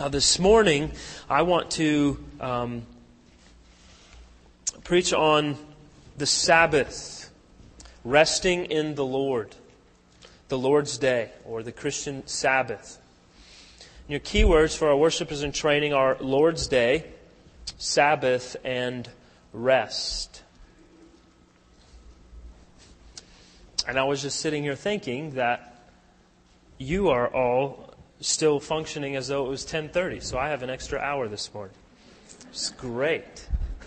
Uh, this morning, I want to um, preach on the Sabbath, resting in the Lord, the Lord's Day, or the Christian Sabbath. And your keywords for our worshipers in training are Lord's Day, Sabbath, and rest. And I was just sitting here thinking that you are all still functioning as though it was 10:30. So I have an extra hour this morning. It's great.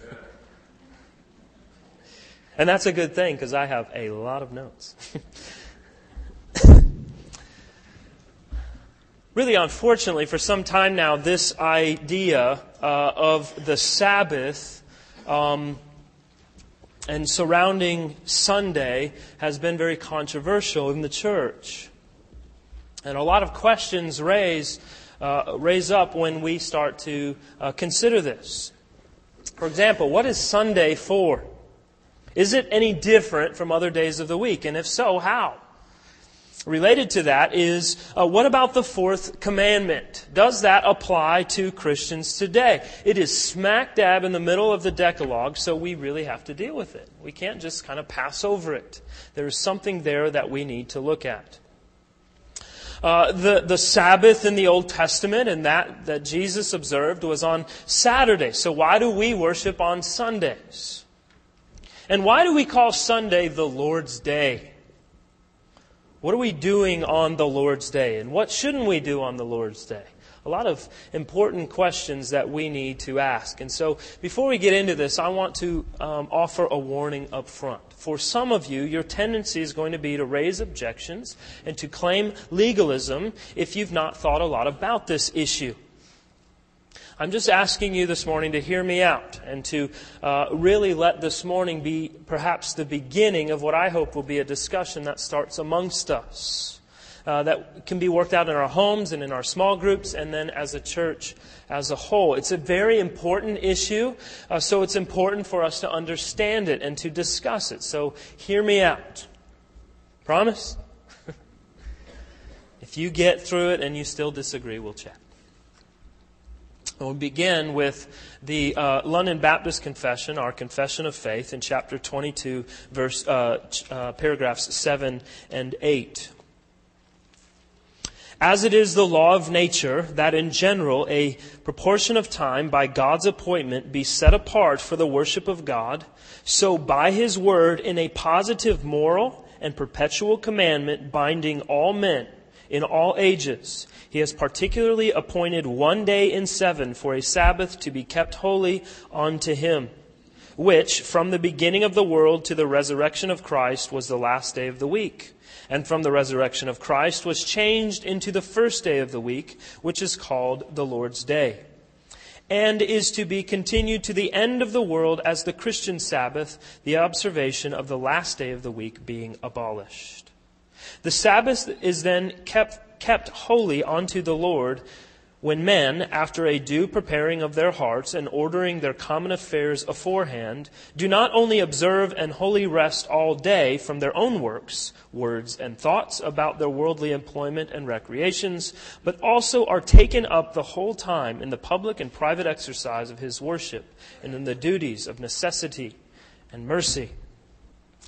and that's a good thing because I have a lot of notes. really, unfortunately, for some time now, this idea uh, of the Sabbath um, and surrounding Sunday has been very controversial in the church. And a lot of questions raise, uh, raise up when we start to uh, consider this. For example, what is Sunday for? Is it any different from other days of the week? And if so, how? Related to that is uh, what about the fourth commandment? Does that apply to Christians today? It is smack dab in the middle of the Decalogue, so we really have to deal with it. We can't just kind of pass over it. There is something there that we need to look at. Uh, the, the Sabbath in the Old Testament and that, that Jesus observed was on Saturday. So why do we worship on Sundays? And why do we call Sunday the Lord's Day? What are we doing on the Lord's Day? And what shouldn't we do on the Lord's Day? A lot of important questions that we need to ask. And so, before we get into this, I want to um, offer a warning up front. For some of you, your tendency is going to be to raise objections and to claim legalism if you've not thought a lot about this issue. I'm just asking you this morning to hear me out and to uh, really let this morning be perhaps the beginning of what I hope will be a discussion that starts amongst us. Uh, that can be worked out in our homes and in our small groups and then as a church as a whole. It's a very important issue, uh, so it's important for us to understand it and to discuss it. So hear me out. Promise? if you get through it and you still disagree, we'll chat. We'll begin with the uh, London Baptist Confession, our Confession of Faith, in chapter 22, verse, uh, uh, paragraphs 7 and 8. As it is the law of nature that in general a proportion of time by God's appointment be set apart for the worship of God, so by His word in a positive moral and perpetual commandment binding all men in all ages, he has particularly appointed one day in seven for a Sabbath to be kept holy unto him, which from the beginning of the world to the resurrection of Christ was the last day of the week. And from the resurrection of Christ was changed into the first day of the week, which is called the Lord's Day and is to be continued to the end of the world as the Christian Sabbath, the observation of the last day of the week being abolished. The Sabbath is then kept kept holy unto the Lord when men, after a due preparing of their hearts and ordering their common affairs aforehand, do not only observe and holy rest all day from their own works, words, and thoughts about their worldly employment and recreations, but also are taken up the whole time in the public and private exercise of his worship and in the duties of necessity and mercy.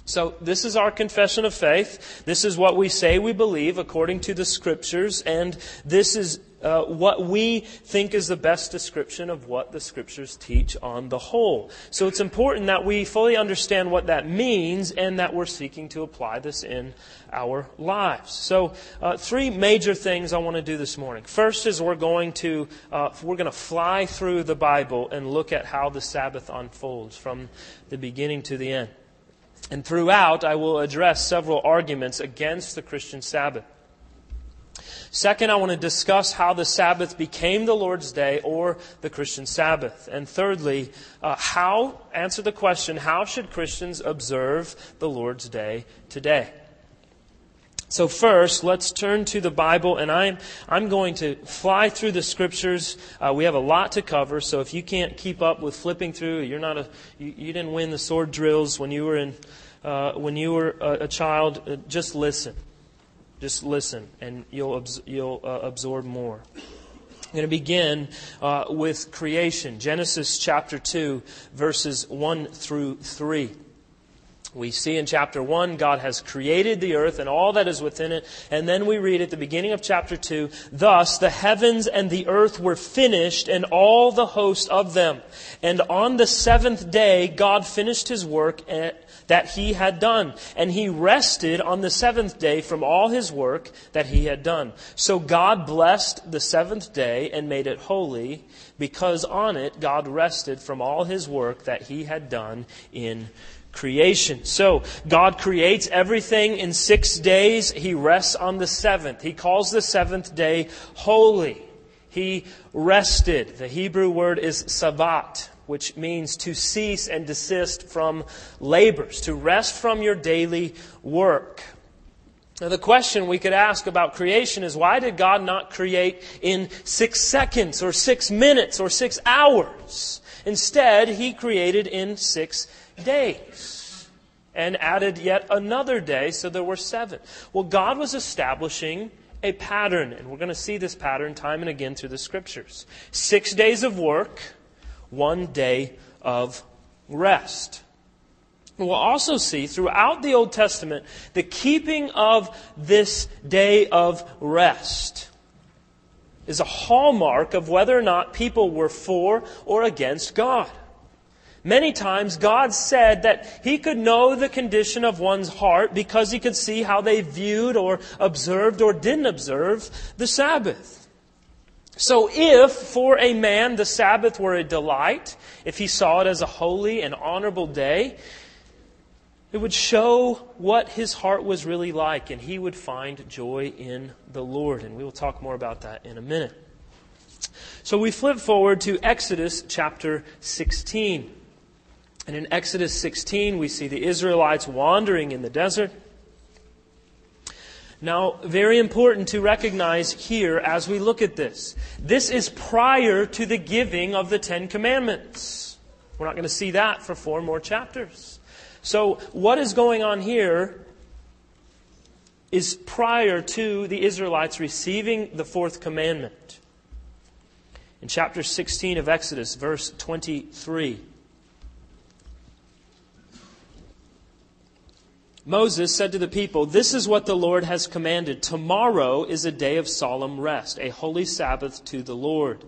So, this is our confession of faith. This is what we say we believe according to the scriptures, and this is uh, what we think is the best description of what the scriptures teach on the whole. So, it's important that we fully understand what that means and that we're seeking to apply this in our lives. So, uh, three major things I want to do this morning. First is we're going to uh, we're going to fly through the Bible and look at how the Sabbath unfolds from the beginning to the end. And throughout, I will address several arguments against the Christian Sabbath. Second, I want to discuss how the Sabbath became the Lord's Day or the Christian Sabbath. And thirdly, uh, how, answer the question, how should Christians observe the Lord's Day today? So first, let's turn to the Bible, and I'm, I'm going to fly through the scriptures. Uh, we have a lot to cover, so if you can't keep up with flipping through, you're not a, you, you didn't win the sword drills when you were in, uh, when you were a, a child, uh, just listen. Just listen, and you'll, you'll uh, absorb more. I'm going to begin uh, with creation. Genesis chapter 2, verses 1 through 3. We see in chapter 1, God has created the earth and all that is within it. And then we read at the beginning of chapter 2, Thus the heavens and the earth were finished and all the host of them. And on the seventh day, God finished his work eh, that he had done. And he rested on the seventh day from all his work that he had done. So God blessed the seventh day and made it holy because on it God rested from all his work that he had done in creation. So, God creates everything in six days. He rests on the seventh. He calls the seventh day holy. He rested. The Hebrew word is sabbat, which means to cease and desist from labors, to rest from your daily work. Now, the question we could ask about creation is why did God not create in six seconds or six minutes or six hours? Instead, He created in six days and added yet another day, so there were seven. Well, God was establishing a pattern, and we're going to see this pattern time and again through the scriptures. Six days of work, one day of rest. We'll also see throughout the Old Testament the keeping of this day of rest is a hallmark of whether or not people were for or against God. Many times God said that He could know the condition of one's heart because He could see how they viewed or observed or didn't observe the Sabbath. So if for a man the Sabbath were a delight, if he saw it as a holy and honorable day, it would show what his heart was really like and he would find joy in the Lord. And we will talk more about that in a minute. So we flip forward to Exodus chapter 16. And in Exodus 16, we see the Israelites wandering in the desert. Now, very important to recognize here as we look at this. This is prior to the giving of the Ten Commandments. We're not going to see that for four more chapters. So, what is going on here is prior to the Israelites receiving the fourth commandment. In chapter 16 of Exodus, verse 23. Moses said to the people, This is what the Lord has commanded. Tomorrow is a day of solemn rest, a holy Sabbath to the Lord.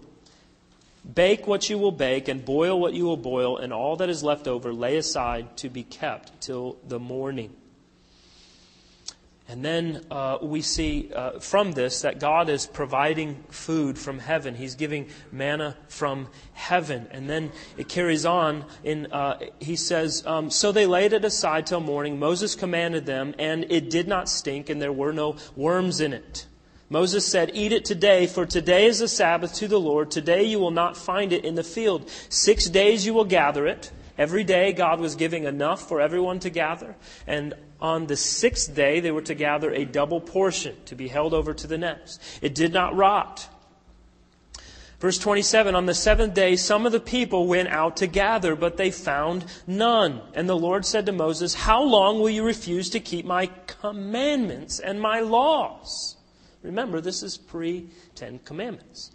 Bake what you will bake, and boil what you will boil, and all that is left over lay aside to be kept till the morning. And then uh, we see uh, from this that God is providing food from heaven. He's giving manna from heaven. And then it carries on. In, uh, he says, um, So they laid it aside till morning. Moses commanded them, and it did not stink, and there were no worms in it. Moses said, Eat it today, for today is the Sabbath to the Lord. Today you will not find it in the field. Six days you will gather it. Every day God was giving enough for everyone to gather. And on the sixth day they were to gather a double portion to be held over to the next. It did not rot. Verse 27 On the seventh day, some of the people went out to gather, but they found none. And the Lord said to Moses, How long will you refuse to keep my commandments and my laws? Remember, this is pre Ten Commandments.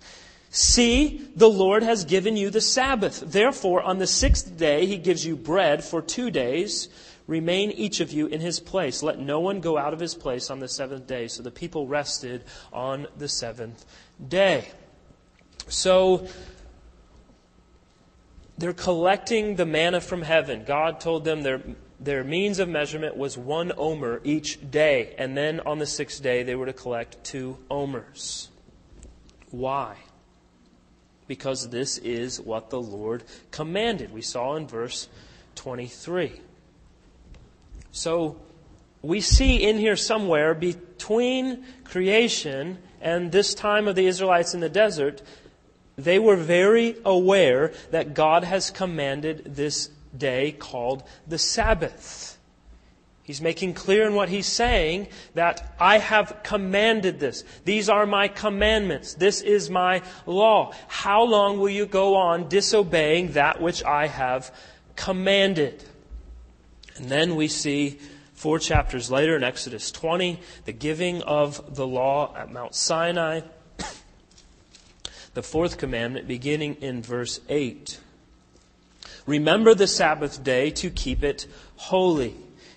See, the Lord has given you the Sabbath. Therefore, on the sixth day, he gives you bread for two days. Remain each of you in his place. Let no one go out of his place on the seventh day. So the people rested on the seventh day. So they're collecting the manna from heaven. God told them their, their means of measurement was one omer each day. And then on the sixth day, they were to collect two omers. Why? Because this is what the Lord commanded. We saw in verse 23. So we see in here somewhere between creation and this time of the Israelites in the desert, they were very aware that God has commanded this day called the Sabbath. He's making clear in what he's saying that I have commanded this. These are my commandments. This is my law. How long will you go on disobeying that which I have commanded? And then we see four chapters later in Exodus 20, the giving of the law at Mount Sinai. The fourth commandment, beginning in verse 8. Remember the Sabbath day to keep it holy.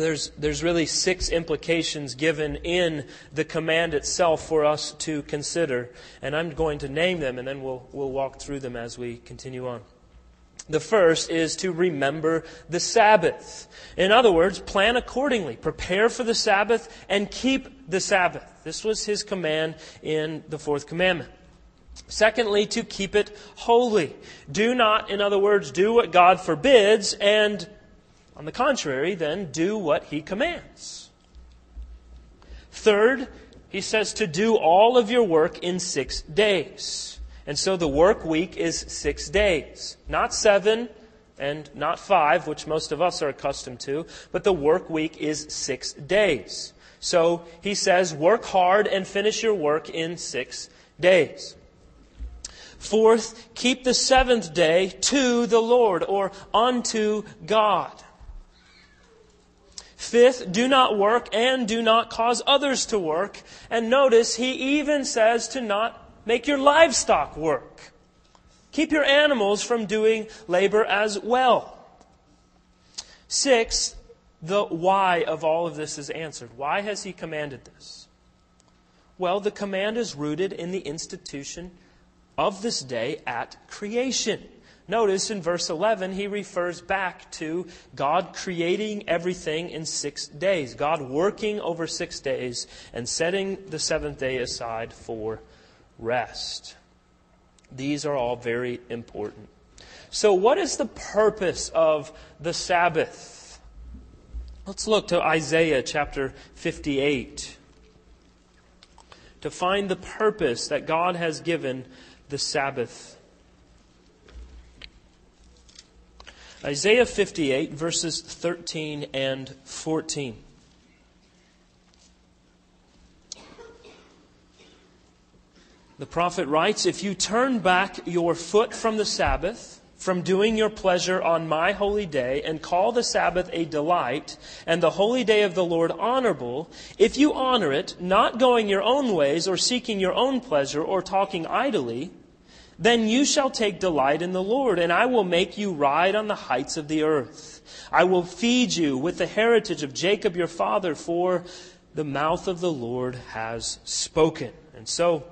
there's, there's really six implications given in the command itself for us to consider. And I'm going to name them and then we'll, we'll walk through them as we continue on. The first is to remember the Sabbath. In other words, plan accordingly. Prepare for the Sabbath and keep the Sabbath. This was his command in the fourth commandment. Secondly, to keep it holy. Do not, in other words, do what God forbids and on the contrary, then, do what he commands. Third, he says to do all of your work in six days. And so the work week is six days. Not seven and not five, which most of us are accustomed to, but the work week is six days. So he says, work hard and finish your work in six days. Fourth, keep the seventh day to the Lord or unto God. Fifth, do not work and do not cause others to work. And notice, he even says to not make your livestock work. Keep your animals from doing labor as well. Sixth, the why of all of this is answered. Why has he commanded this? Well, the command is rooted in the institution of this day at creation. Notice in verse 11, he refers back to God creating everything in six days, God working over six days and setting the seventh day aside for rest. These are all very important. So, what is the purpose of the Sabbath? Let's look to Isaiah chapter 58 to find the purpose that God has given the Sabbath. Isaiah 58, verses 13 and 14. The prophet writes, If you turn back your foot from the Sabbath, from doing your pleasure on my holy day, and call the Sabbath a delight, and the holy day of the Lord honorable, if you honor it, not going your own ways, or seeking your own pleasure, or talking idly, then you shall take delight in the Lord, and I will make you ride on the heights of the earth. I will feed you with the heritage of Jacob your father, for the mouth of the Lord has spoken. And so,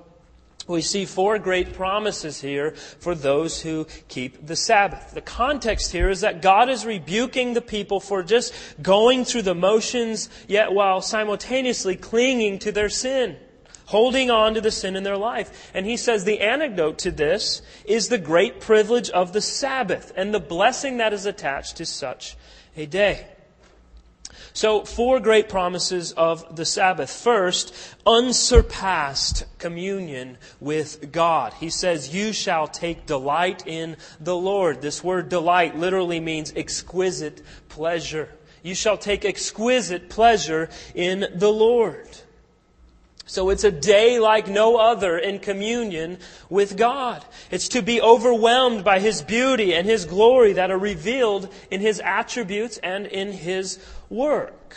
we see four great promises here for those who keep the Sabbath. The context here is that God is rebuking the people for just going through the motions, yet while simultaneously clinging to their sin holding on to the sin in their life. And he says the antidote to this is the great privilege of the Sabbath and the blessing that is attached to such a day. So, four great promises of the Sabbath. First, unsurpassed communion with God. He says, You shall take delight in the Lord. This word delight literally means exquisite pleasure. You shall take exquisite pleasure in the Lord. So it's a day like no other in communion with God. It's to be overwhelmed by His beauty and His glory that are revealed in His attributes and in His work.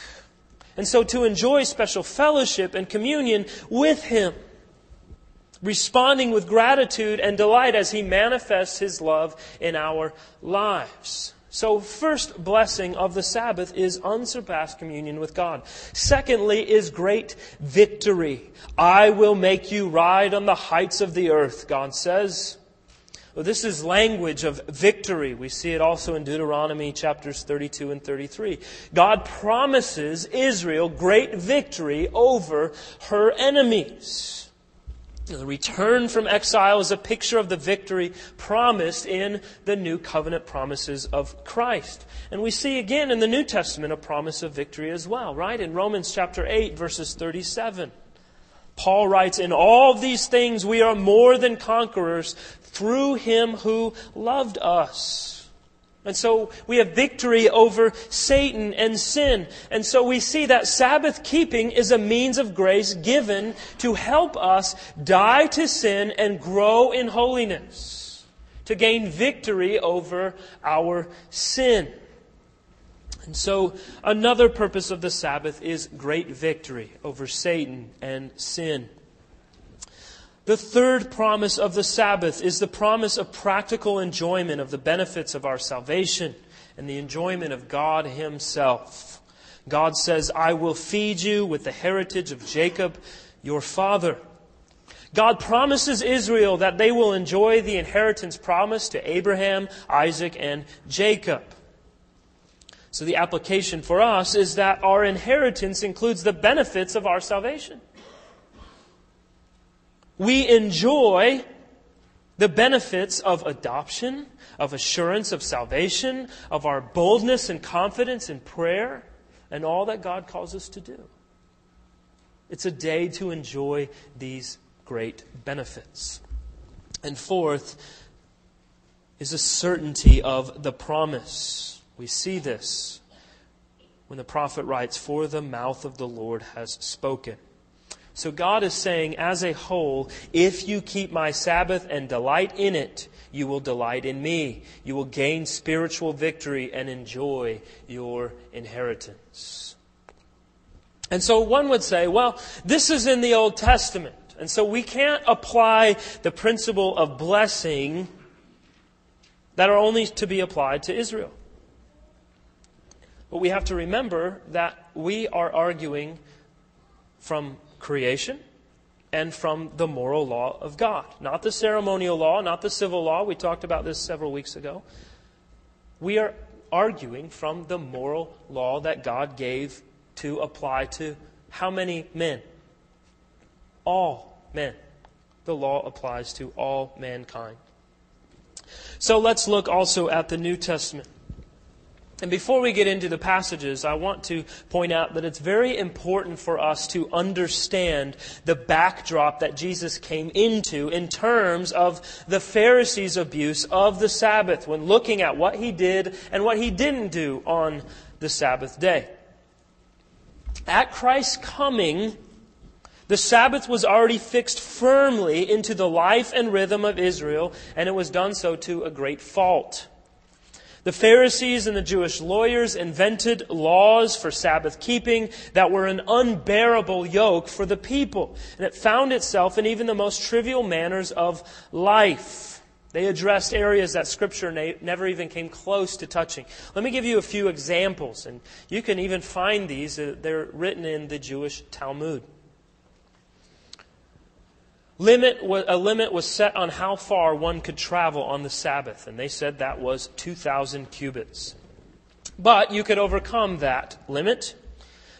And so to enjoy special fellowship and communion with Him, responding with gratitude and delight as He manifests His love in our lives. So, first blessing of the Sabbath is unsurpassed communion with God. Secondly, is great victory. I will make you ride on the heights of the earth, God says. Well, this is language of victory. We see it also in Deuteronomy chapters 32 and 33. God promises Israel great victory over her enemies. The return from exile is a picture of the victory promised in the new covenant promises of Christ. And we see again in the New Testament a promise of victory as well, right? In Romans chapter 8, verses 37. Paul writes, In all these things we are more than conquerors through him who loved us. And so we have victory over Satan and sin. And so we see that Sabbath keeping is a means of grace given to help us die to sin and grow in holiness, to gain victory over our sin. And so another purpose of the Sabbath is great victory over Satan and sin. The third promise of the Sabbath is the promise of practical enjoyment of the benefits of our salvation and the enjoyment of God Himself. God says, I will feed you with the heritage of Jacob, your father. God promises Israel that they will enjoy the inheritance promised to Abraham, Isaac, and Jacob. So the application for us is that our inheritance includes the benefits of our salvation we enjoy the benefits of adoption, of assurance of salvation, of our boldness and confidence in prayer, and all that God calls us to do. It's a day to enjoy these great benefits. And fourth is a certainty of the promise. We see this when the prophet writes, For the mouth of the Lord has spoken. So God is saying, as a whole, if you keep my Sabbath and delight in it, you will delight in me. You will gain spiritual victory and enjoy your inheritance. And so one would say, well, this is in the Old Testament. And so we can't apply the principle of blessing that are only to be applied to Israel. But we have to remember that we are arguing from creation and from the moral law of God. Not the ceremonial law, not the civil law. We talked about this several weeks ago. We are arguing from the moral law that God gave to apply to how many men? All men. The law applies to all mankind. So let's look also at the New Testament. And before we get into the passages, I want to point out that it's very important for us to understand the backdrop that Jesus came into in terms of the Pharisees' abuse of the Sabbath when looking at what he did and what he didn't do on the Sabbath day. At Christ's coming, the Sabbath was already fixed firmly into the life and rhythm of Israel, and it was done so to a great fault. The Pharisees and the Jewish lawyers invented laws for Sabbath keeping that were an unbearable yoke for the people. And it found itself in even the most trivial manners of life. They addressed areas that Scripture never even came close to touching. Let me give you a few examples, and you can even find these. Uh, they're written in the Jewish Talmud. Limit, a limit was set on how far one could travel on the Sabbath, and they said that was 2,000 cubits. But you could overcome that limit.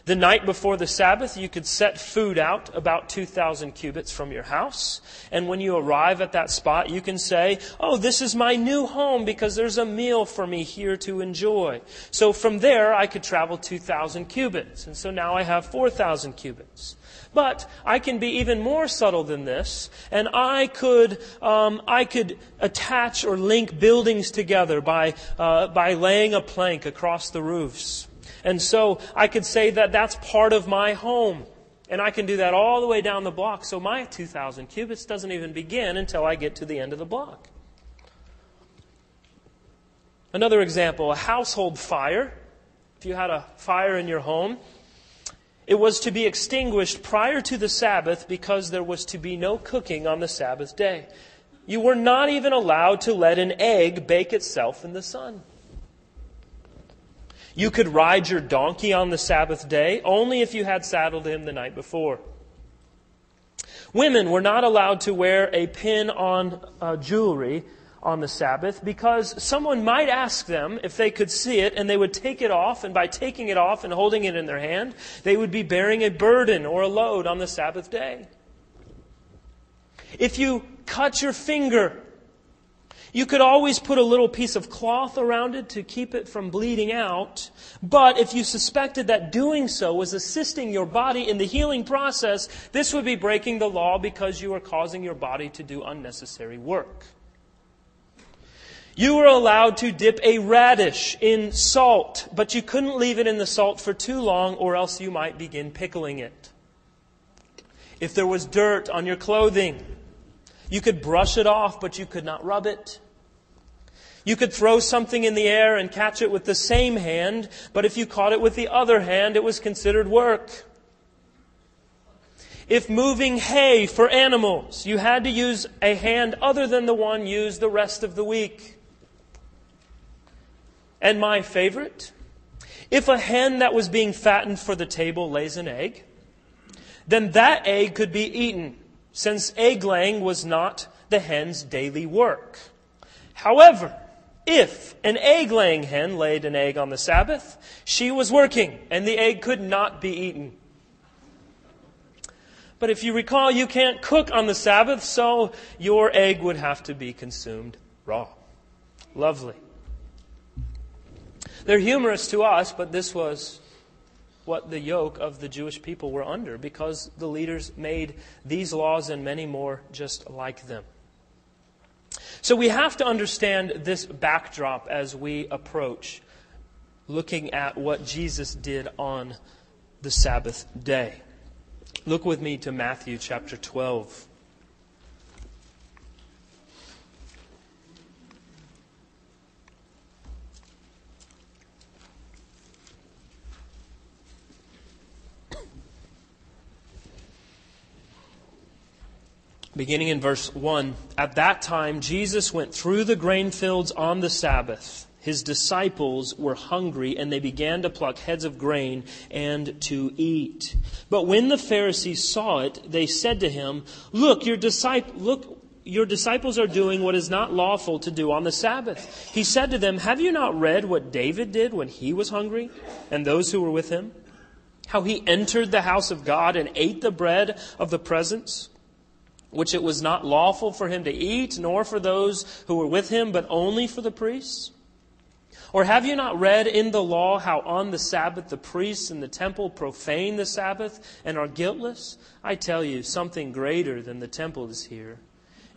The night before the Sabbath, you could set food out about 2,000 cubits from your house. And when you arrive at that spot, you can say, Oh, this is my new home because there's a meal for me here to enjoy. So from there, I could travel 2,000 cubits. And so now I have 4,000 cubits. But I can be even more subtle than this, and I could, um, I could attach or link buildings together by, uh, by laying a plank across the roofs. And so I could say that that's part of my home. And I can do that all the way down the block, so my 2,000 cubits doesn't even begin until I get to the end of the block. Another example, a household fire. If you had a fire in your home, it was to be extinguished prior to the Sabbath because there was to be no cooking on the Sabbath day. You were not even allowed to let an egg bake itself in the sun. You could ride your donkey on the Sabbath day only if you had saddled him the night before. Women were not allowed to wear a pin on uh, jewelry on the Sabbath because someone might ask them if they could see it and they would take it off, and by taking it off and holding it in their hand, they would be bearing a burden or a load on the Sabbath day. If you cut your finger, You could always put a little piece of cloth around it to keep it from bleeding out. But if you suspected that doing so was assisting your body in the healing process, this would be breaking the law because you are causing your body to do unnecessary work. You were allowed to dip a radish in salt, but you couldn't leave it in the salt for too long or else you might begin pickling it. If there was dirt on your clothing, you could brush it off, but you could not rub it. You could throw something in the air and catch it with the same hand, but if you caught it with the other hand, it was considered work. If moving hay for animals, you had to use a hand other than the one used the rest of the week. And my favorite, if a hen that was being fattened for the table lays an egg, then that egg could be eaten since egg laying was not the hen's daily work. However, if an egg laying hen laid an egg on the Sabbath, she was working and the egg could not be eaten. But if you recall, you can't cook on the Sabbath, so your egg would have to be consumed raw. Lovely. They're humorous to us, but this was what the yoke of the Jewish people were under because the leaders made these laws and many more just like them. So we have to understand this backdrop as we approach looking at what Jesus did on the Sabbath day. Look with me to Matthew chapter 12. Beginning in verse 1. At that time, Jesus went through the grain fields on the Sabbath. His disciples were hungry and they began to pluck heads of grain and to eat. But when the Pharisees saw it, they said to him, Look, your disciple, look, your disciples are doing what is not lawful to do on the Sabbath. He said to them, Have you not read what David did when he was hungry and those who were with him? How he entered the house of God and ate the bread of the presence? Which it was not lawful for him to eat, nor for those who were with him, but only for the priests? Or have you not read in the law how on the Sabbath the priests in the temple profane the Sabbath and are guiltless? I tell you, something greater than the temple is here.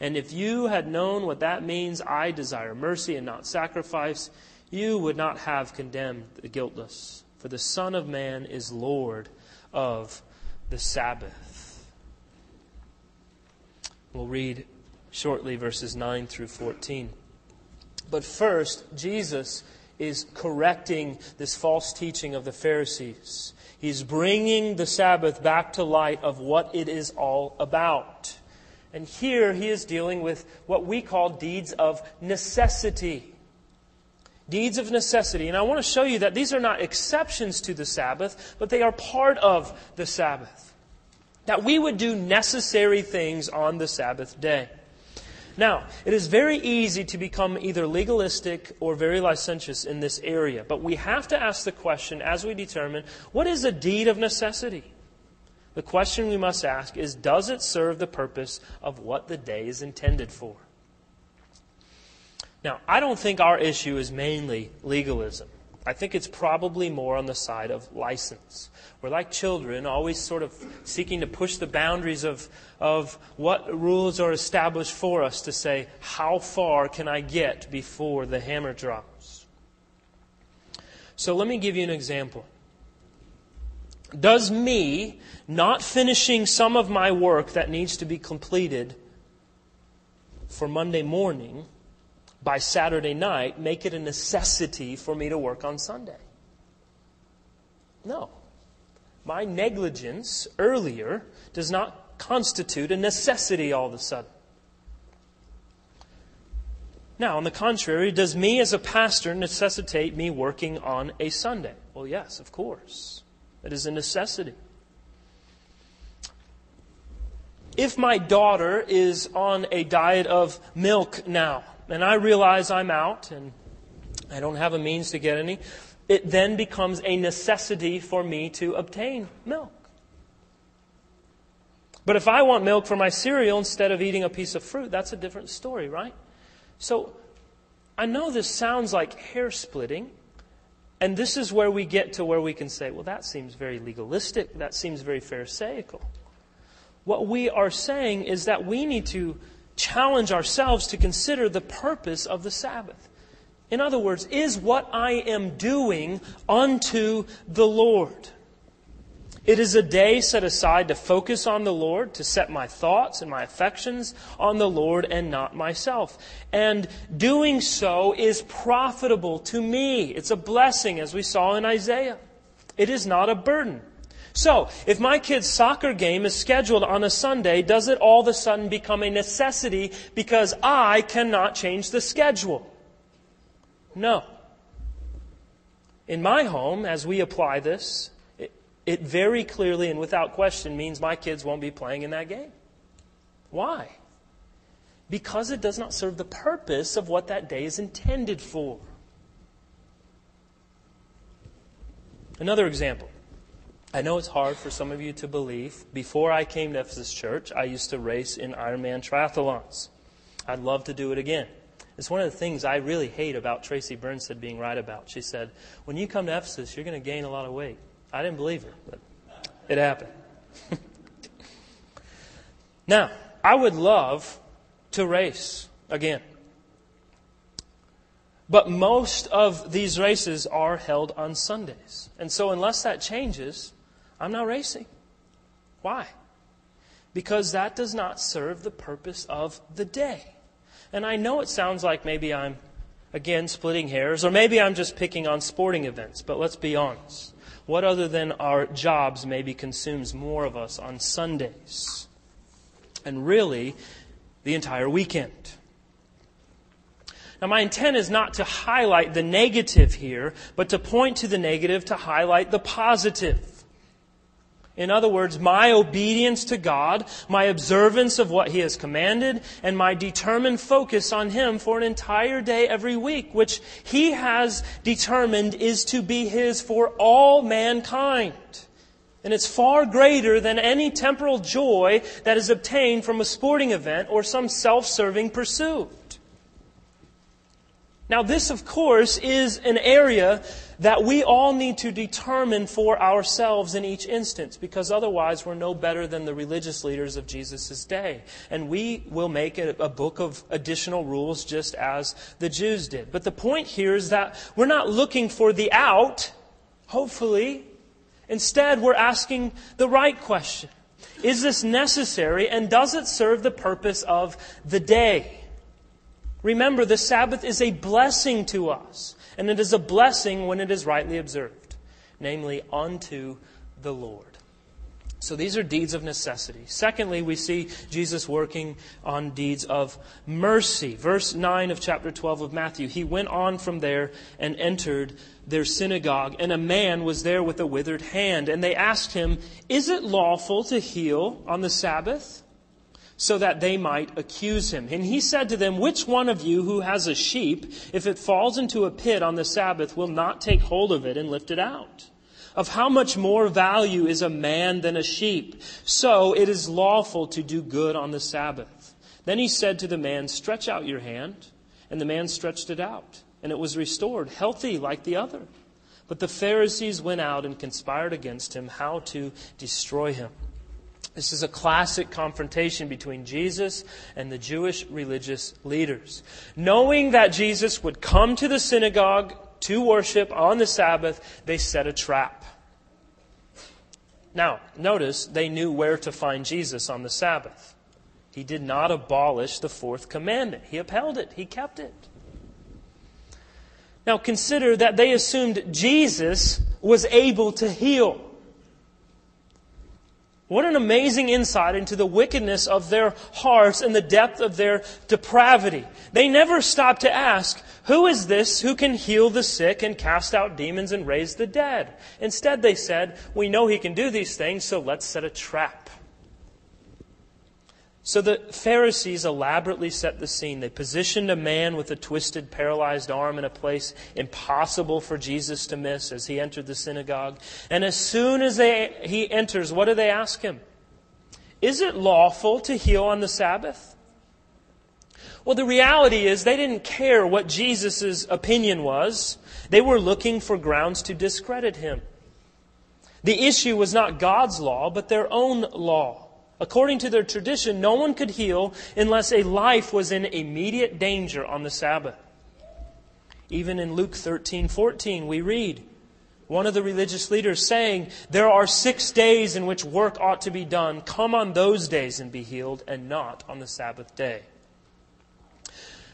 And if you had known what that means, I desire mercy and not sacrifice, you would not have condemned the guiltless. For the Son of Man is Lord of the Sabbath. We'll read shortly verses 9 through 14. But first, Jesus is correcting this false teaching of the Pharisees. He's bringing the Sabbath back to light of what it is all about. And here he is dealing with what we call deeds of necessity. Deeds of necessity. And I want to show you that these are not exceptions to the Sabbath, but they are part of the Sabbath that we would do necessary things on the Sabbath day. Now, it is very easy to become either legalistic or very licentious in this area, but we have to ask the question as we determine what is a deed of necessity? The question we must ask is Does it serve the purpose of what the day is intended for? Now, I don't think our issue is mainly legalism. I think it's probably more on the side of license. We're like children, always sort of seeking to push the boundaries of, of what rules are established for us to say, how far can I get before the hammer drops? So let me give you an example. Does me not finishing some of my work that needs to be completed for Monday morning by Saturday night make it a necessity for me to work on Sunday. No. My negligence earlier does not constitute a necessity all of a sudden. Now, on the contrary, does me as a pastor necessitate me working on a Sunday? Well, yes, of course. It is a necessity. If my daughter is on a diet of milk now, and I realize I'm out and I don't have a means to get any, it then becomes a necessity for me to obtain milk. But if I want milk for my cereal instead of eating a piece of fruit, that's a different story, right? So, I know this sounds like hair splitting, and this is where we get to where we can say, well, that seems very legalistic, that seems very Pharisaical. What we are saying is that we need to challenge ourselves to consider the purpose of the Sabbath. In other words, is what I am doing unto the Lord? It is a day set aside to focus on the Lord, to set my thoughts and my affections on the Lord and not myself. And doing so is profitable to me. It's a blessing, as we saw in Isaiah. It is not a burden. So, if my kid's soccer game is scheduled on a Sunday, does it all of a sudden become a necessity because I cannot change the schedule? No. In my home, as we apply this, it, it very clearly and without question means my kids won't be playing in that game. Why? Because it does not serve the purpose of what that day is intended for. Another example. I know it's hard for some of you to believe. Before I came to Ephesus Church, I used to race in Ironman triathlons. I'd love to do it again. It's one of the things I really hate about Tracy Burnstead being right about. She said, When you come to Ephesus, you're going to gain a lot of weight. I didn't believe her, but it happened. now, I would love to race again. But most of these races are held on Sundays. And so, unless that changes, I'm not racing. Why? Because that does not serve the purpose of the day. And I know it sounds like maybe I'm, again, splitting hairs, or maybe I'm just picking on sporting events, but let's be honest. What other than our jobs maybe consumes more of us on Sundays? And really, the entire weekend. Now, my intent is not to highlight the negative here, but to point to the negative to highlight the positive. In other words, my obedience to God, my observance of what He has commanded, and my determined focus on Him for an entire day every week, which He has determined is to be His for all mankind. And it's far greater than any temporal joy that is obtained from a sporting event or some self-serving pursuit. Now, this, of course, is an area that we all need to determine for ourselves in each instance, because otherwise we're no better than the religious leaders of Jesus' day. And we will make a, a book of additional rules just as the Jews did. But the point here is that we're not looking for the out, hopefully. Instead, we're asking the right question. Is this necessary and does it serve the purpose of the day? Remember, the Sabbath is a blessing to us and it is a blessing when it is rightly observed, namely unto the Lord. So these are deeds of necessity. Secondly, we see Jesus working on deeds of mercy. Verse 9 of chapter 12 of Matthew. He went on from there and entered their synagogue, and a man was there with a withered hand. And they asked him, Is it lawful to heal on the Sabbath? So that they might accuse him. And he said to them, Which one of you who has a sheep, if it falls into a pit on the Sabbath, will not take hold of it and lift it out? Of how much more value is a man than a sheep? So it is lawful to do good on the Sabbath. Then he said to the man, Stretch out your hand. And the man stretched it out, and it was restored, healthy like the other. But the Pharisees went out and conspired against him how to destroy him. This is a classic confrontation between Jesus and the Jewish religious leaders. Knowing that Jesus would come to the synagogue to worship on the Sabbath, they set a trap. Now, notice they knew where to find Jesus on the Sabbath. He did not abolish the fourth commandment. He upheld it. He kept it. Now consider that they assumed Jesus was able to heal. What an amazing insight into the wickedness of their hearts and the depth of their depravity. They never stopped to ask, who is this who can heal the sick and cast out demons and raise the dead? Instead, they said, we know he can do these things, so let's set a trap. So the Pharisees elaborately set the scene. They positioned a man with a twisted, paralyzed arm in a place impossible for Jesus to miss as he entered the synagogue. And as soon as they, he enters, what do they ask him? Is it lawful to heal on the Sabbath? Well, the reality is they didn't care what Jesus' opinion was. They were looking for grounds to discredit him. The issue was not God's law, but their own law. According to their tradition, no one could heal unless a life was in immediate danger on the Sabbath. Even in Luke 13, 14, we read one of the religious leaders saying, There are six days in which work ought to be done. Come on those days and be healed, and not on the Sabbath day.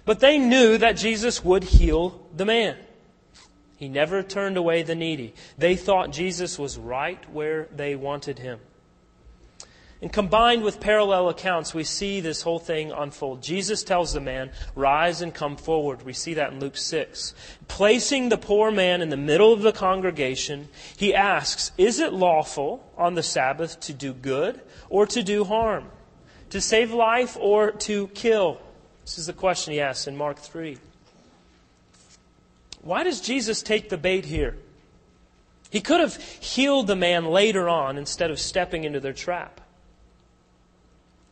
But they knew that Jesus would heal the man. He never turned away the needy. They thought Jesus was right where they wanted him. And combined with parallel accounts, we see this whole thing unfold. Jesus tells the man, Rise and come forward. We see that in Luke 6. Placing the poor man in the middle of the congregation, he asks, Is it lawful on the Sabbath to do good or to do harm? To save life or to kill? This is the question he asks in Mark 3. Why does Jesus take the bait here? He could have healed the man later on instead of stepping into their trap.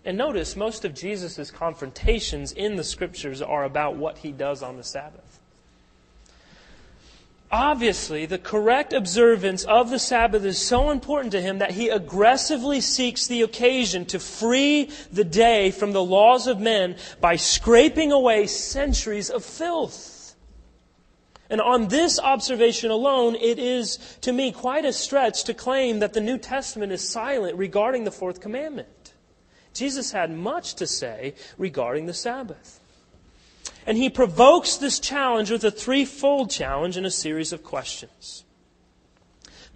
And notice, most of Jesus' confrontations in the scriptures are about what he does on the Sabbath. Obviously, the correct observance of the Sabbath is so important to him that he aggressively seeks the occasion to free the day from the laws of men by scraping away centuries of filth. And on this observation alone, it is to me quite a stretch to claim that the New Testament is silent regarding the fourth commandment. Jesus had much to say regarding the Sabbath. And he provokes this challenge with a threefold challenge in a series of questions.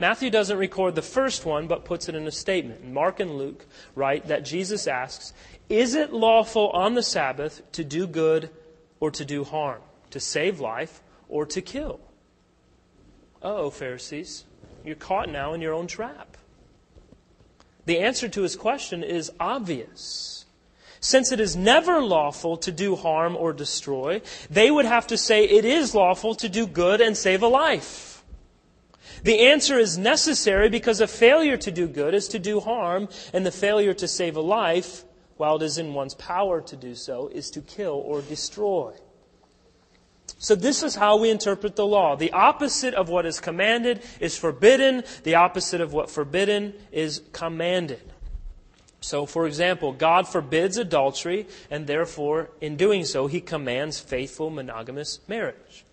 Matthew doesn't record the first one, but puts it in a statement. Mark and Luke write that Jesus asks, Is it lawful on the Sabbath to do good or to do harm, to save life or to kill. Oh, Pharisees, you're caught now in your own trap. The answer to his question is obvious. Since it is never lawful to do harm or destroy, they would have to say it is lawful to do good and save a life. The answer is necessary because a failure to do good is to do harm, and the failure to save a life, while it is in one's power to do so, is to kill or destroy. So this is how we interpret the law. The opposite of what is commanded is forbidden. The opposite of what forbidden is commanded. So, for example, God forbids adultery, and therefore, in doing so, he commands faithful monogamous marriage.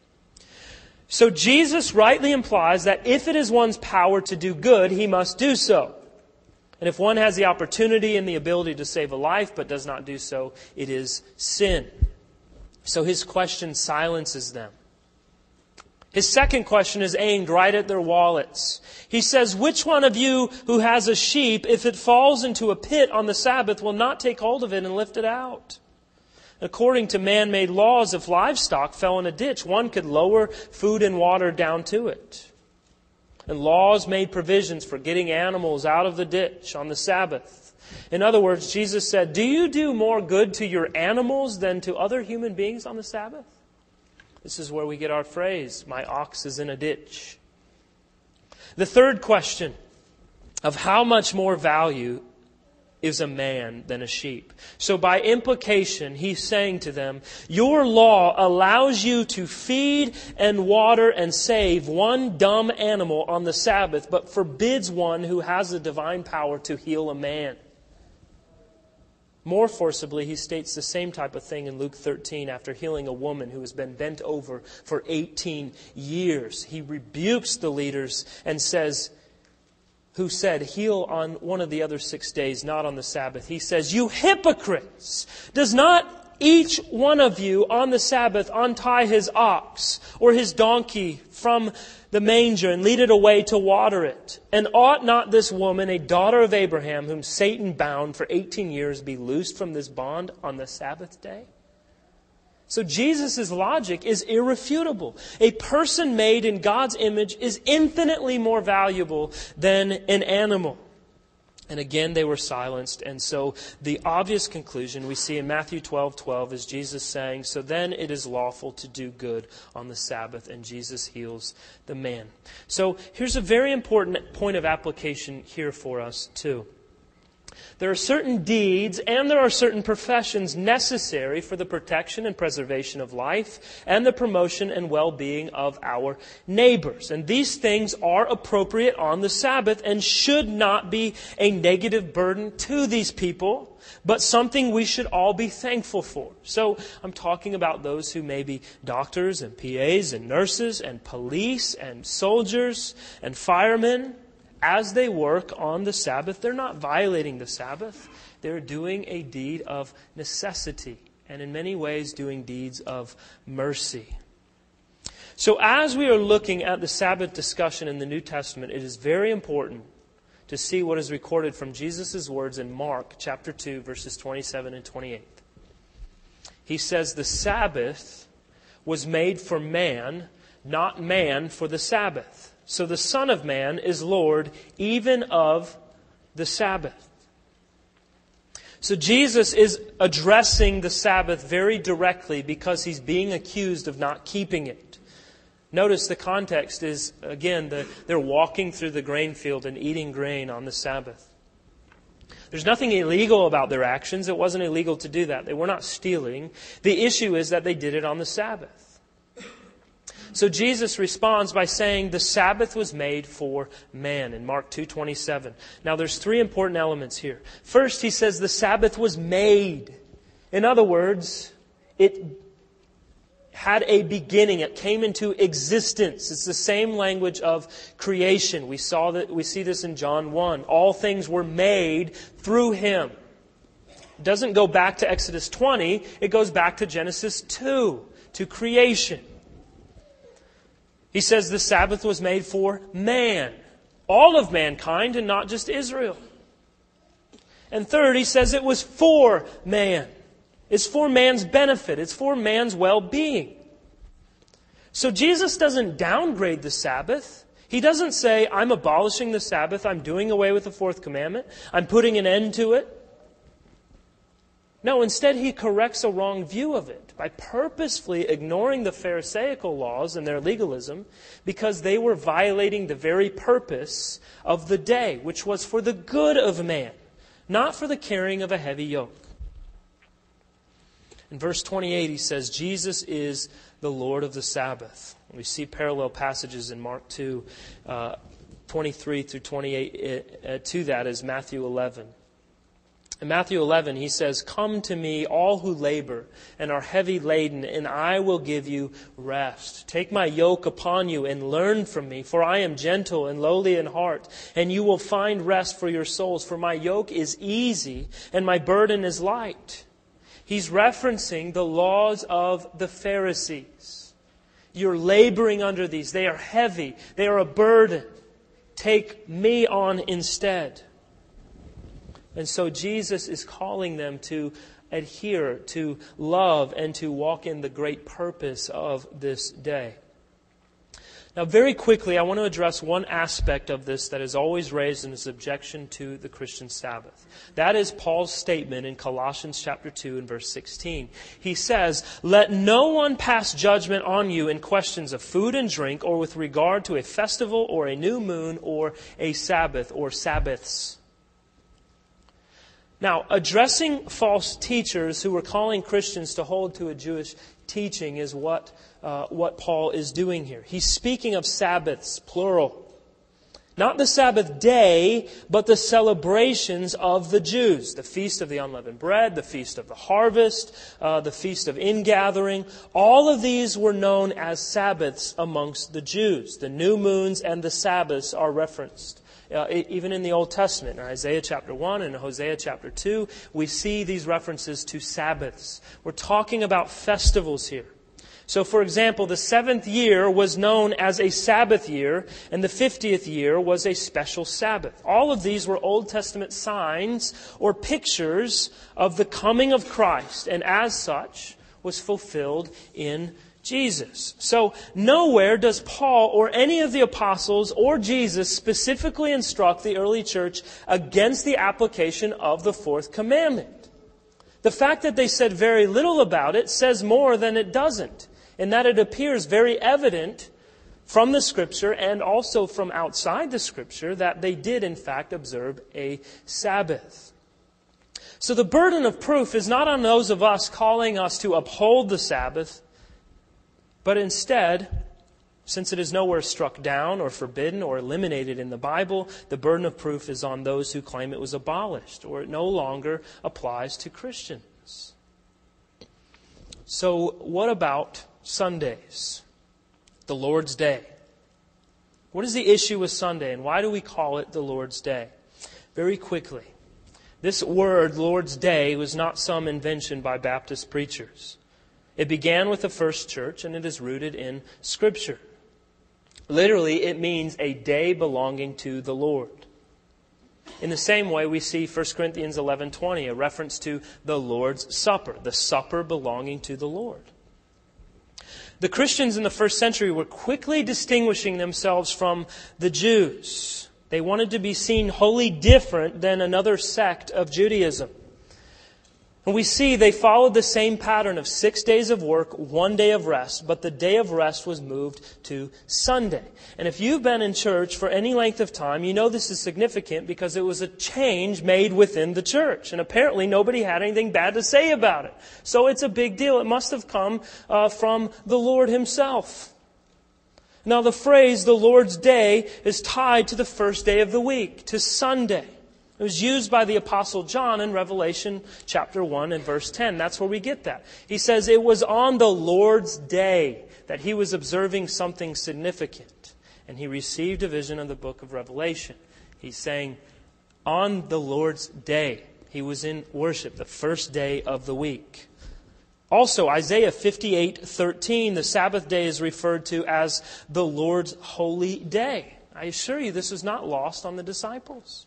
So, Jesus rightly implies that if it is one's power to do good, he must do so. And if one has the opportunity and the ability to save a life but does not do so, it is sin. So his question silences them. His second question is aimed right at their wallets. He says, Which one of you who has a sheep, if it falls into a pit on the Sabbath, will not take hold of it and lift it out? According to man made laws, if livestock fell in a ditch, one could lower food and water down to it. And laws made provisions for getting animals out of the ditch on the Sabbath. In other words, Jesus said, Do you do more good to your animals than to other human beings on the Sabbath? This is where we get our phrase, My ox is in a ditch. The third question of how much more value is a man than a sheep. So by implication, he's saying to them, your law allows you to feed and water and save one dumb animal on the Sabbath, but forbids one who has the divine power to heal a man. More forcibly, he states the same type of thing in Luke 13 after healing a woman who has been bent over for 18 years. He rebukes the leaders and says, who said, heal on one of the other six days, not on the Sabbath. He says, you hypocrites! Does not each one of you on the Sabbath untie his ox or his donkey from the manger and lead it away to water it. And ought not this woman, a daughter of Abraham, whom Satan bound for 18 years, be loosed from this bond on the Sabbath day? So Jesus' logic is irrefutable. A person made in God's image is infinitely more valuable than an animal. And again, they were silenced. And so the obvious conclusion we see in Matthew 12 12 is Jesus saying, So then it is lawful to do good on the Sabbath. And Jesus heals the man. So here's a very important point of application here for us, too. There are certain deeds and there are certain professions necessary for the protection and preservation of life and the promotion and well-being of our neighbors. And these things are appropriate on the Sabbath and should not be a negative burden to these people, but something we should all be thankful for. So I'm talking about those who may be doctors and PAs and nurses and police and soldiers and firemen as they work on the Sabbath, they're not violating the Sabbath. They're doing a deed of necessity and in many ways doing deeds of mercy. So as we are looking at the Sabbath discussion in the New Testament, it is very important to see what is recorded from Jesus' words in Mark chapter 2 verses 27 and 28. He says the Sabbath was made for man, not man for the Sabbath. So the Son of Man is Lord even of the Sabbath. So Jesus is addressing the Sabbath very directly because he's being accused of not keeping it. Notice the context is, again, the, they're walking through the grain field and eating grain on the Sabbath. There's nothing illegal about their actions. It wasn't illegal to do that. They were not stealing. The issue is that they did it on the Sabbath. So Jesus responds by saying the Sabbath was made for man in Mark 2:27. Now there's three important elements here. First, he says the Sabbath was made. In other words, it had a beginning. It came into existence. It's the same language of creation. We saw that, we see this in John 1. All things were made through him. It doesn't go back to Exodus 20. It goes back to Genesis 2, to creation. He says the Sabbath was made for man, all of mankind, and not just Israel. And third, he says it was for man. It's for man's benefit. It's for man's well-being. So Jesus doesn't downgrade the Sabbath. He doesn't say, I'm abolishing the Sabbath. I'm doing away with the fourth commandment. I'm putting an end to it. No, instead he corrects a wrong view of it by purposefully ignoring the Pharisaical laws and their legalism because they were violating the very purpose of the day, which was for the good of man, not for the carrying of a heavy yoke. In verse 28, he says, Jesus is the Lord of the Sabbath. We see parallel passages in Mark 2, uh, 23 through 28 uh, to that is Matthew 11. In Matthew 11, he says, Come to me, all who labor and are heavy laden, and I will give you rest. Take my yoke upon you and learn from me, for I am gentle and lowly in heart, and you will find rest for your souls. For my yoke is easy and my burden is light. He's referencing the laws of the Pharisees. You're laboring under these. They are heavy. They are a burden. Take me on instead. And so Jesus is calling them to adhere, to love, and to walk in the great purpose of this day. Now, very quickly, I want to address one aspect of this that is always raised in its objection to the Christian Sabbath. That is Paul's statement in Colossians chapter 2 and verse 16. He says, Let no one pass judgment on you in questions of food and drink or with regard to a festival or a new moon or a Sabbath or Sabbaths now, addressing false teachers who were calling Christians to hold to a Jewish teaching is what, uh, what Paul is doing here. He's speaking of Sabbaths, plural. Not the Sabbath day, but the celebrations of the Jews. The Feast of the Unleavened Bread, the Feast of the Harvest, uh, the Feast of Ingathering. All of these were known as Sabbaths amongst the Jews. The new moons and the Sabbaths are referenced. Uh, even in the Old Testament, in Isaiah chapter 1 and Hosea chapter 2, we see these references to Sabbaths. We're talking about festivals here. So, for example, the seventh year was known as a Sabbath year, and the fiftieth year was a special Sabbath. All of these were Old Testament signs or pictures of the coming of Christ, and as such, was fulfilled in Jesus. So nowhere does Paul or any of the apostles or Jesus specifically instruct the early church against the application of the fourth commandment. The fact that they said very little about it says more than it doesn't, in that it appears very evident from the scripture and also from outside the scripture that they did in fact observe a Sabbath. So the burden of proof is not on those of us calling us to uphold the Sabbath, but instead, since it is nowhere struck down or forbidden or eliminated in the Bible, the burden of proof is on those who claim it was abolished or it no longer applies to Christians. So, what about Sundays? The Lord's Day. What is the issue with Sunday and why do we call it the Lord's Day? Very quickly. This word, Lord's Day, was not some invention by Baptist preachers. It began with the first church and it is rooted in Scripture. Literally, it means a day belonging to the Lord. In the same way, we see 1 Corinthians 11:20, a reference to the Lord's Supper, the supper belonging to the Lord. The Christians in the first century were quickly distinguishing themselves from the Jews. They wanted to be seen wholly different than another sect of Judaism. And we see they followed the same pattern of six days of work, one day of rest, but the day of rest was moved to Sunday. And if you've been in church for any length of time, you know this is significant because it was a change made within the church. And apparently nobody had anything bad to say about it. So it's a big deal. It must have come uh, from the Lord Himself. Now the phrase, the Lord's day, is tied to the first day of the week, to Sunday. It was used by the apostle John in Revelation chapter 1 and verse 10. That's where we get that. He says it was on the Lord's day that he was observing something significant and he received a vision of the book of Revelation. He's saying on the Lord's day, he was in worship, the first day of the week. Also, Isaiah 58:13, the Sabbath day is referred to as the Lord's holy day. I assure you this was not lost on the disciples.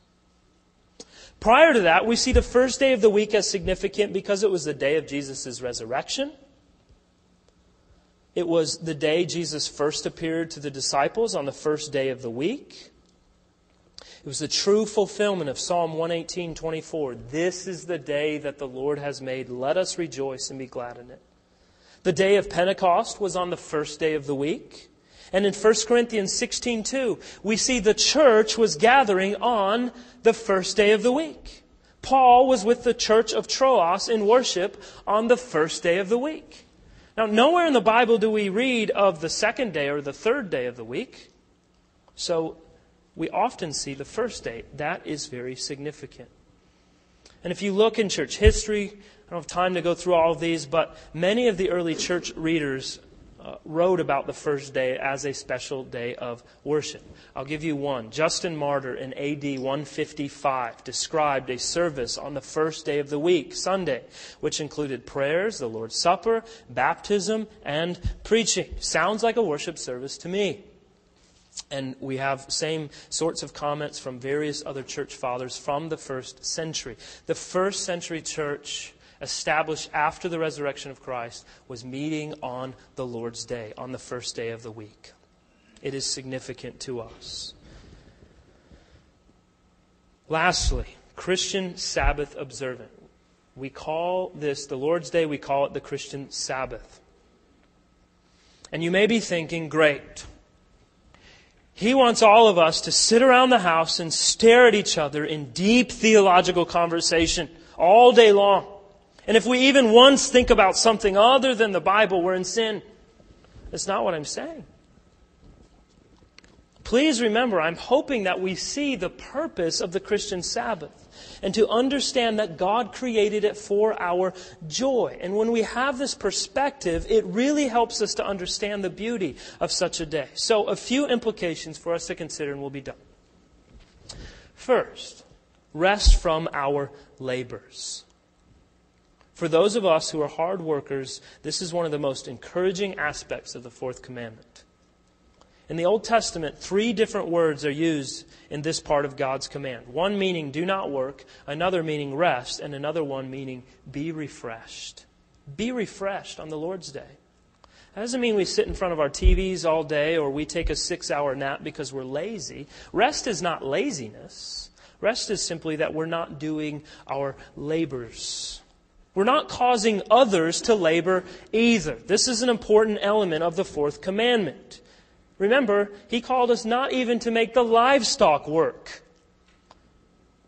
Prior to that, we see the first day of the week as significant because it was the day of Jesus' resurrection. It was the day Jesus first appeared to the disciples on the first day of the week. It was the true fulfillment of Psalm 118:24. This is the day that the Lord has made. Let us rejoice and be glad in it. The day of Pentecost was on the first day of the week. And in 1 Corinthians 16:2, we see the church was gathering on the first day of the week. Paul was with the church of Troas in worship on the first day of the week. Now, nowhere in the Bible do we read of the second day or the third day of the week. So, we often see the first day. That is very significant. And if you look in church history, I don't have time to go through all of these, but many of the early church readers uh, wrote about the first day as a special day of worship. I'll give you one. Justin Martyr in AD 155 described a service on the first day of the week, Sunday, which included prayers, the Lord's Supper, baptism, and preaching. Sounds like a worship service to me. And we have same sorts of comments from various other church fathers from the first century. The first century church established after the resurrection of Christ was meeting on the Lord's Day, on the first day of the week. It is significant to us. Lastly, Christian Sabbath observant. We call this the Lord's Day, we call it the Christian Sabbath. And you may be thinking, great. He wants all of us to sit around the house and stare at each other in deep theological conversation all day long. And if we even once think about something other than the Bible, we're in sin. That's not what I'm saying. Please remember, I'm hoping that we see the purpose of the Christian Sabbath and to understand that God created it for our joy. And when we have this perspective, it really helps us to understand the beauty of such a day. So, a few implications for us to consider, and we'll be done. First, rest from our labors. For those of us who are hard workers, this is one of the most encouraging aspects of the fourth commandment. In the Old Testament, three different words are used in this part of God's command. One meaning do not work, another meaning rest, and another one meaning be refreshed. Be refreshed on the Lord's day. That doesn't mean we sit in front of our TVs all day or we take a six hour nap because we're lazy. Rest is not laziness. Rest is simply that we're not doing our labors. We're not causing others to labor either. This is an important element of the fourth commandment. Remember, he called us not even to make the livestock work.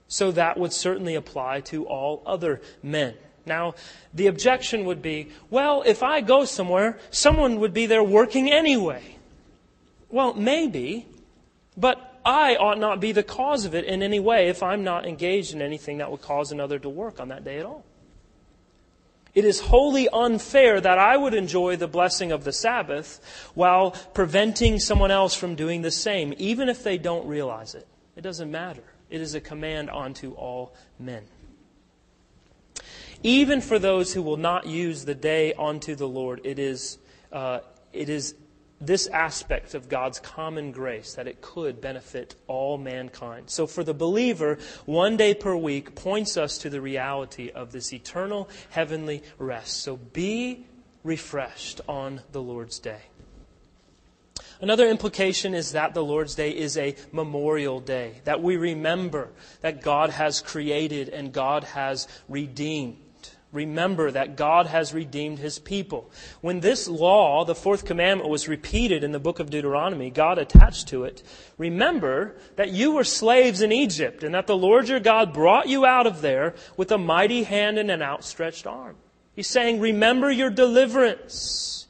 So that would certainly apply to all other men. Now, the objection would be, well, if I go somewhere, someone would be there working anyway. Well, maybe, but I ought not be the cause of it in any way if I'm not engaged in anything that would cause another to work on that day at all. It is wholly unfair that I would enjoy the blessing of the Sabbath while preventing someone else from doing the same, even if they don't realize it. It doesn't matter. It is a command unto all men. Even for those who will not use the day unto the Lord, it is, uh, it is this aspect of God's common grace that it could benefit all mankind. So for the believer, one day per week points us to the reality of this eternal heavenly rest. So be refreshed on the Lord's day. Another implication is that the Lord's Day is a memorial day, that we remember that God has created and God has redeemed. Remember that God has redeemed his people. When this law, the fourth commandment, was repeated in the book of Deuteronomy, God attached to it, remember that you were slaves in Egypt and that the Lord your God brought you out of there with a mighty hand and an outstretched arm. He's saying, remember your deliverance.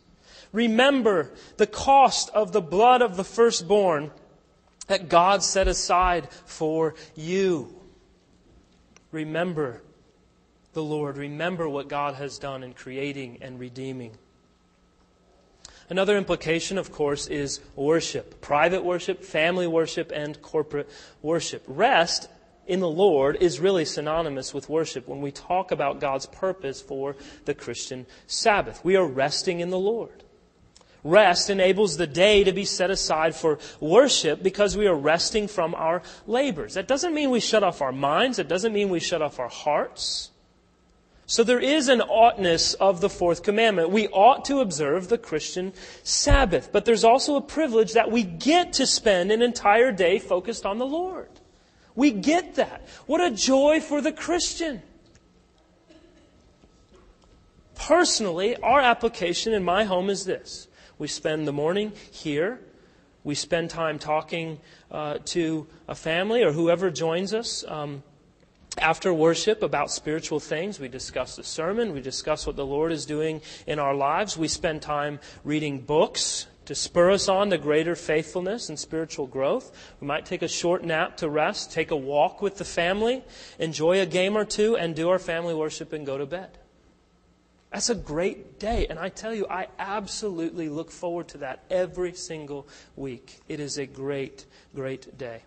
Remember the cost of the blood of the firstborn that God set aside for you. Remember the Lord. Remember what God has done in creating and redeeming. Another implication, of course, is worship private worship, family worship, and corporate worship. Rest in the Lord is really synonymous with worship when we talk about God's purpose for the Christian Sabbath. We are resting in the Lord. Rest enables the day to be set aside for worship because we are resting from our labors. That doesn't mean we shut off our minds. It doesn't mean we shut off our hearts. So there is an oughtness of the fourth commandment. We ought to observe the Christian Sabbath, but there's also a privilege that we get to spend an entire day focused on the Lord. We get that. What a joy for the Christian. Personally, our application in my home is this. We spend the morning here. We spend time talking uh, to a family or whoever joins us. Um, after worship about spiritual things. We discuss the sermon. We discuss what the Lord is doing in our lives. We spend time reading books to spur us on to greater faithfulness and spiritual growth. We might take a short nap to rest, take a walk with the family, enjoy a game or two, and do our family worship and go to bed. That's a great day. And I tell you, I absolutely look forward to that every single week. It is a great, great day.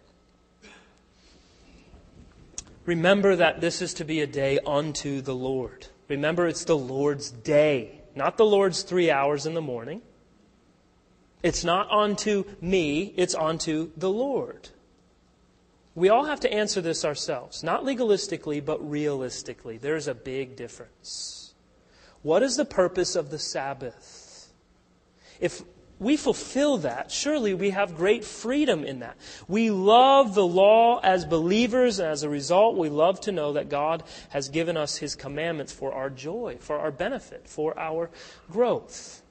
Remember that this is to be a day unto the Lord. Remember, it's the Lord's day, not the Lord's three hours in the morning. It's not unto me, it's unto the Lord. We all have to answer this ourselves, not legalistically, but realistically. There's a big difference. What is the purpose of the Sabbath? If we fulfill that, surely we have great freedom in that. We love the law as believers, and as a result, we love to know that God has given us His commandments for our joy, for our benefit, for our growth.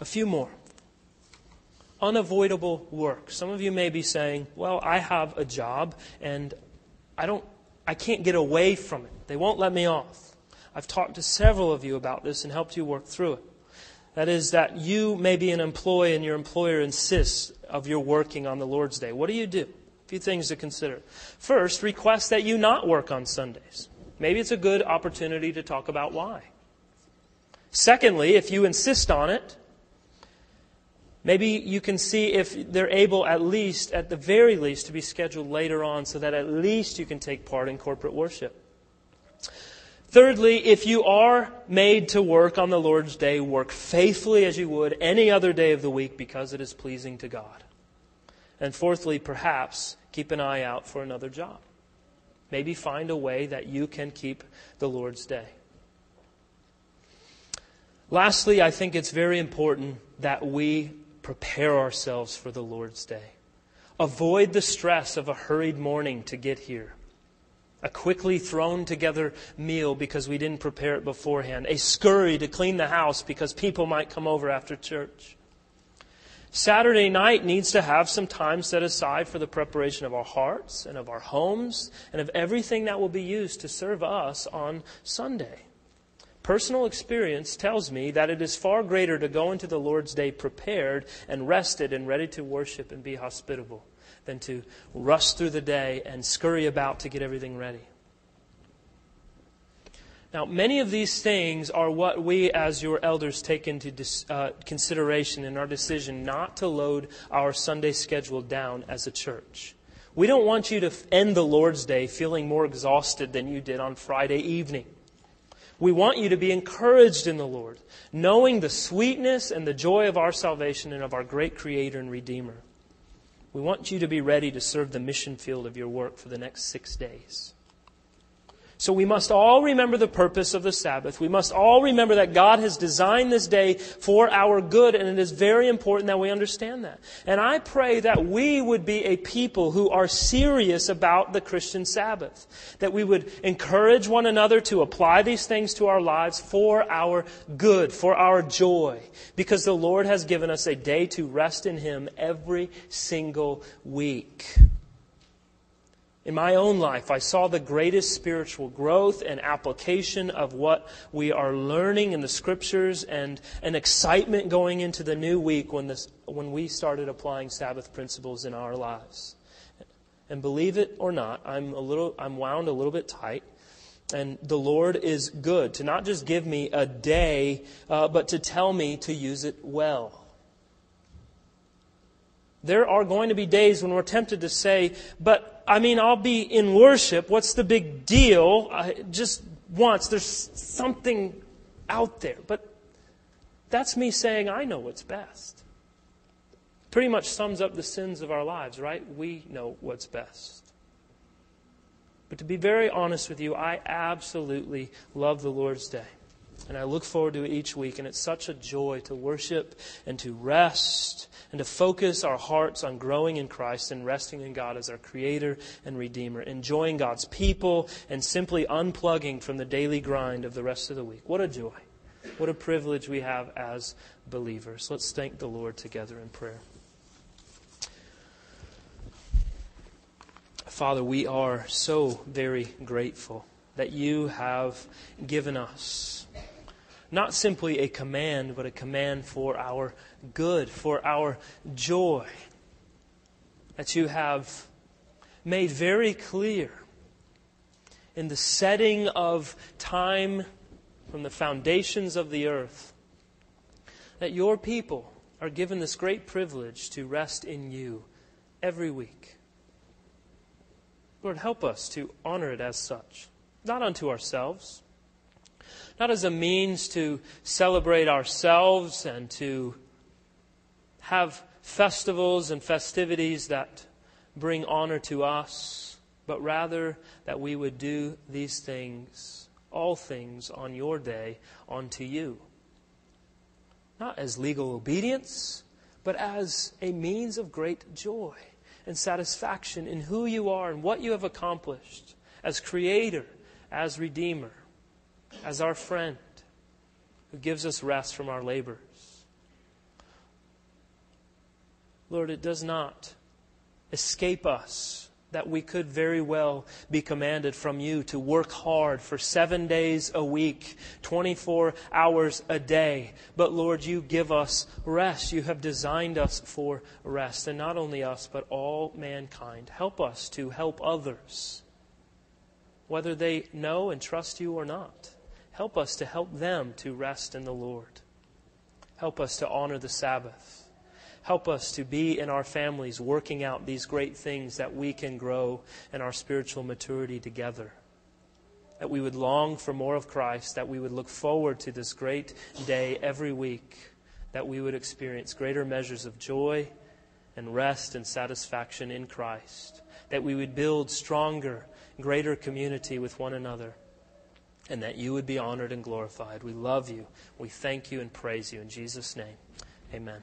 A few more. Unavoidable work. Some of you may be saying, well, I have a job and I don't, I can't get away from it. They won't let me off. I've talked to several of you about this and helped you work through it. That is, that you may be an employee and your employer insists of your working on the Lord's Day. What do you do? A few things to consider. First, request that you not work on Sundays. Maybe it's a good opportunity to talk about why. Secondly, if you insist on it, maybe you can see if they're able at least, at the very least, to be scheduled later on so that at least you can take part in corporate worship. Thirdly, if you are made to work on the Lord's day, work faithfully as you would any other day of the week because it is pleasing to God. And fourthly, perhaps keep an eye out for another job. Maybe find a way that you can keep the Lord's day. Lastly, I think it's very important that we prepare ourselves for the Lord's day. Avoid the stress of a hurried morning to get here a quickly thrown together meal because we didn't prepare it beforehand, a scurry to clean the house because people might come over after church. Saturday night needs to have some time set aside for the preparation of our hearts and of our homes and of everything that will be used to serve us on Sunday. Personal experience tells me that it is far greater to go into the Lord's Day prepared and rested and ready to worship and be hospitable than to rush through the day and scurry about to get everything ready. Now, many of these things are what we as your elders take into uh, consideration in our decision not to load our Sunday schedule down as a church. We don't want you to end the Lord's Day feeling more exhausted than you did on Friday evening. We want you to be encouraged in the Lord, knowing the sweetness and the joy of our salvation and of our great Creator and Redeemer. We want you to be ready to serve the mission field of your work for the next six days. So we must all remember the purpose of the Sabbath. We must all remember that God has designed this day for our good, and it is very important that we understand that. And I pray that we would be a people who are serious about the Christian Sabbath. That we would encourage one another to apply these things to our lives for our good, for our joy. Because the Lord has given us a day to rest in Him every single week. In my own life, I saw the greatest spiritual growth and application of what we are learning in the scriptures and an excitement going into the new week when, this, when we started applying Sabbath principles in our lives. And believe it or not, I'm a little, I'm wound a little bit tight. And the Lord is good to not just give me a day, uh, but to tell me to use it well. There are going to be days when we're tempted to say, but I mean, I'll be in worship. What's the big deal? I, just once. There's something out there. But that's me saying, I know what's best. Pretty much sums up the sins of our lives, right? We know what's best. But to be very honest with you, I absolutely love the Lord's Day. And I look forward to it each week, and it's such a joy to worship and to rest and to focus our hearts on growing in Christ and resting in God as our Creator and Redeemer, enjoying God's people and simply unplugging from the daily grind of the rest of the week. What a joy. What a privilege we have as believers. Let's thank the Lord together in prayer. Father, we are so very grateful that you have given us not simply a command, but a command for our good, for our joy. That you have made very clear in the setting of time from the foundations of the earth that your people are given this great privilege to rest in you every week. Lord, help us to honor it as such, not unto ourselves not as a means to celebrate ourselves and to have festivals and festivities that bring honor to us, but rather that we would do these things, all things, on your day unto you. Not as legal obedience, but as a means of great joy and satisfaction in who you are and what you have accomplished as Creator, as Redeemer as our friend who gives us rest from our labors. Lord, it does not escape us that we could very well be commanded from you to work hard for seven days a week, 24 hours a day. But Lord, you give us rest. You have designed us for rest. And not only us, but all mankind. Help us to help others, whether they know and trust you or not. Help us to help them to rest in the Lord. Help us to honor the Sabbath. Help us to be in our families working out these great things that we can grow in our spiritual maturity together. That we would long for more of Christ, that we would look forward to this great day every week, that we would experience greater measures of joy and rest and satisfaction in Christ, that we would build stronger, greater community with one another and that you would be honored and glorified. We love you. We thank you and praise you. In Jesus' name, amen.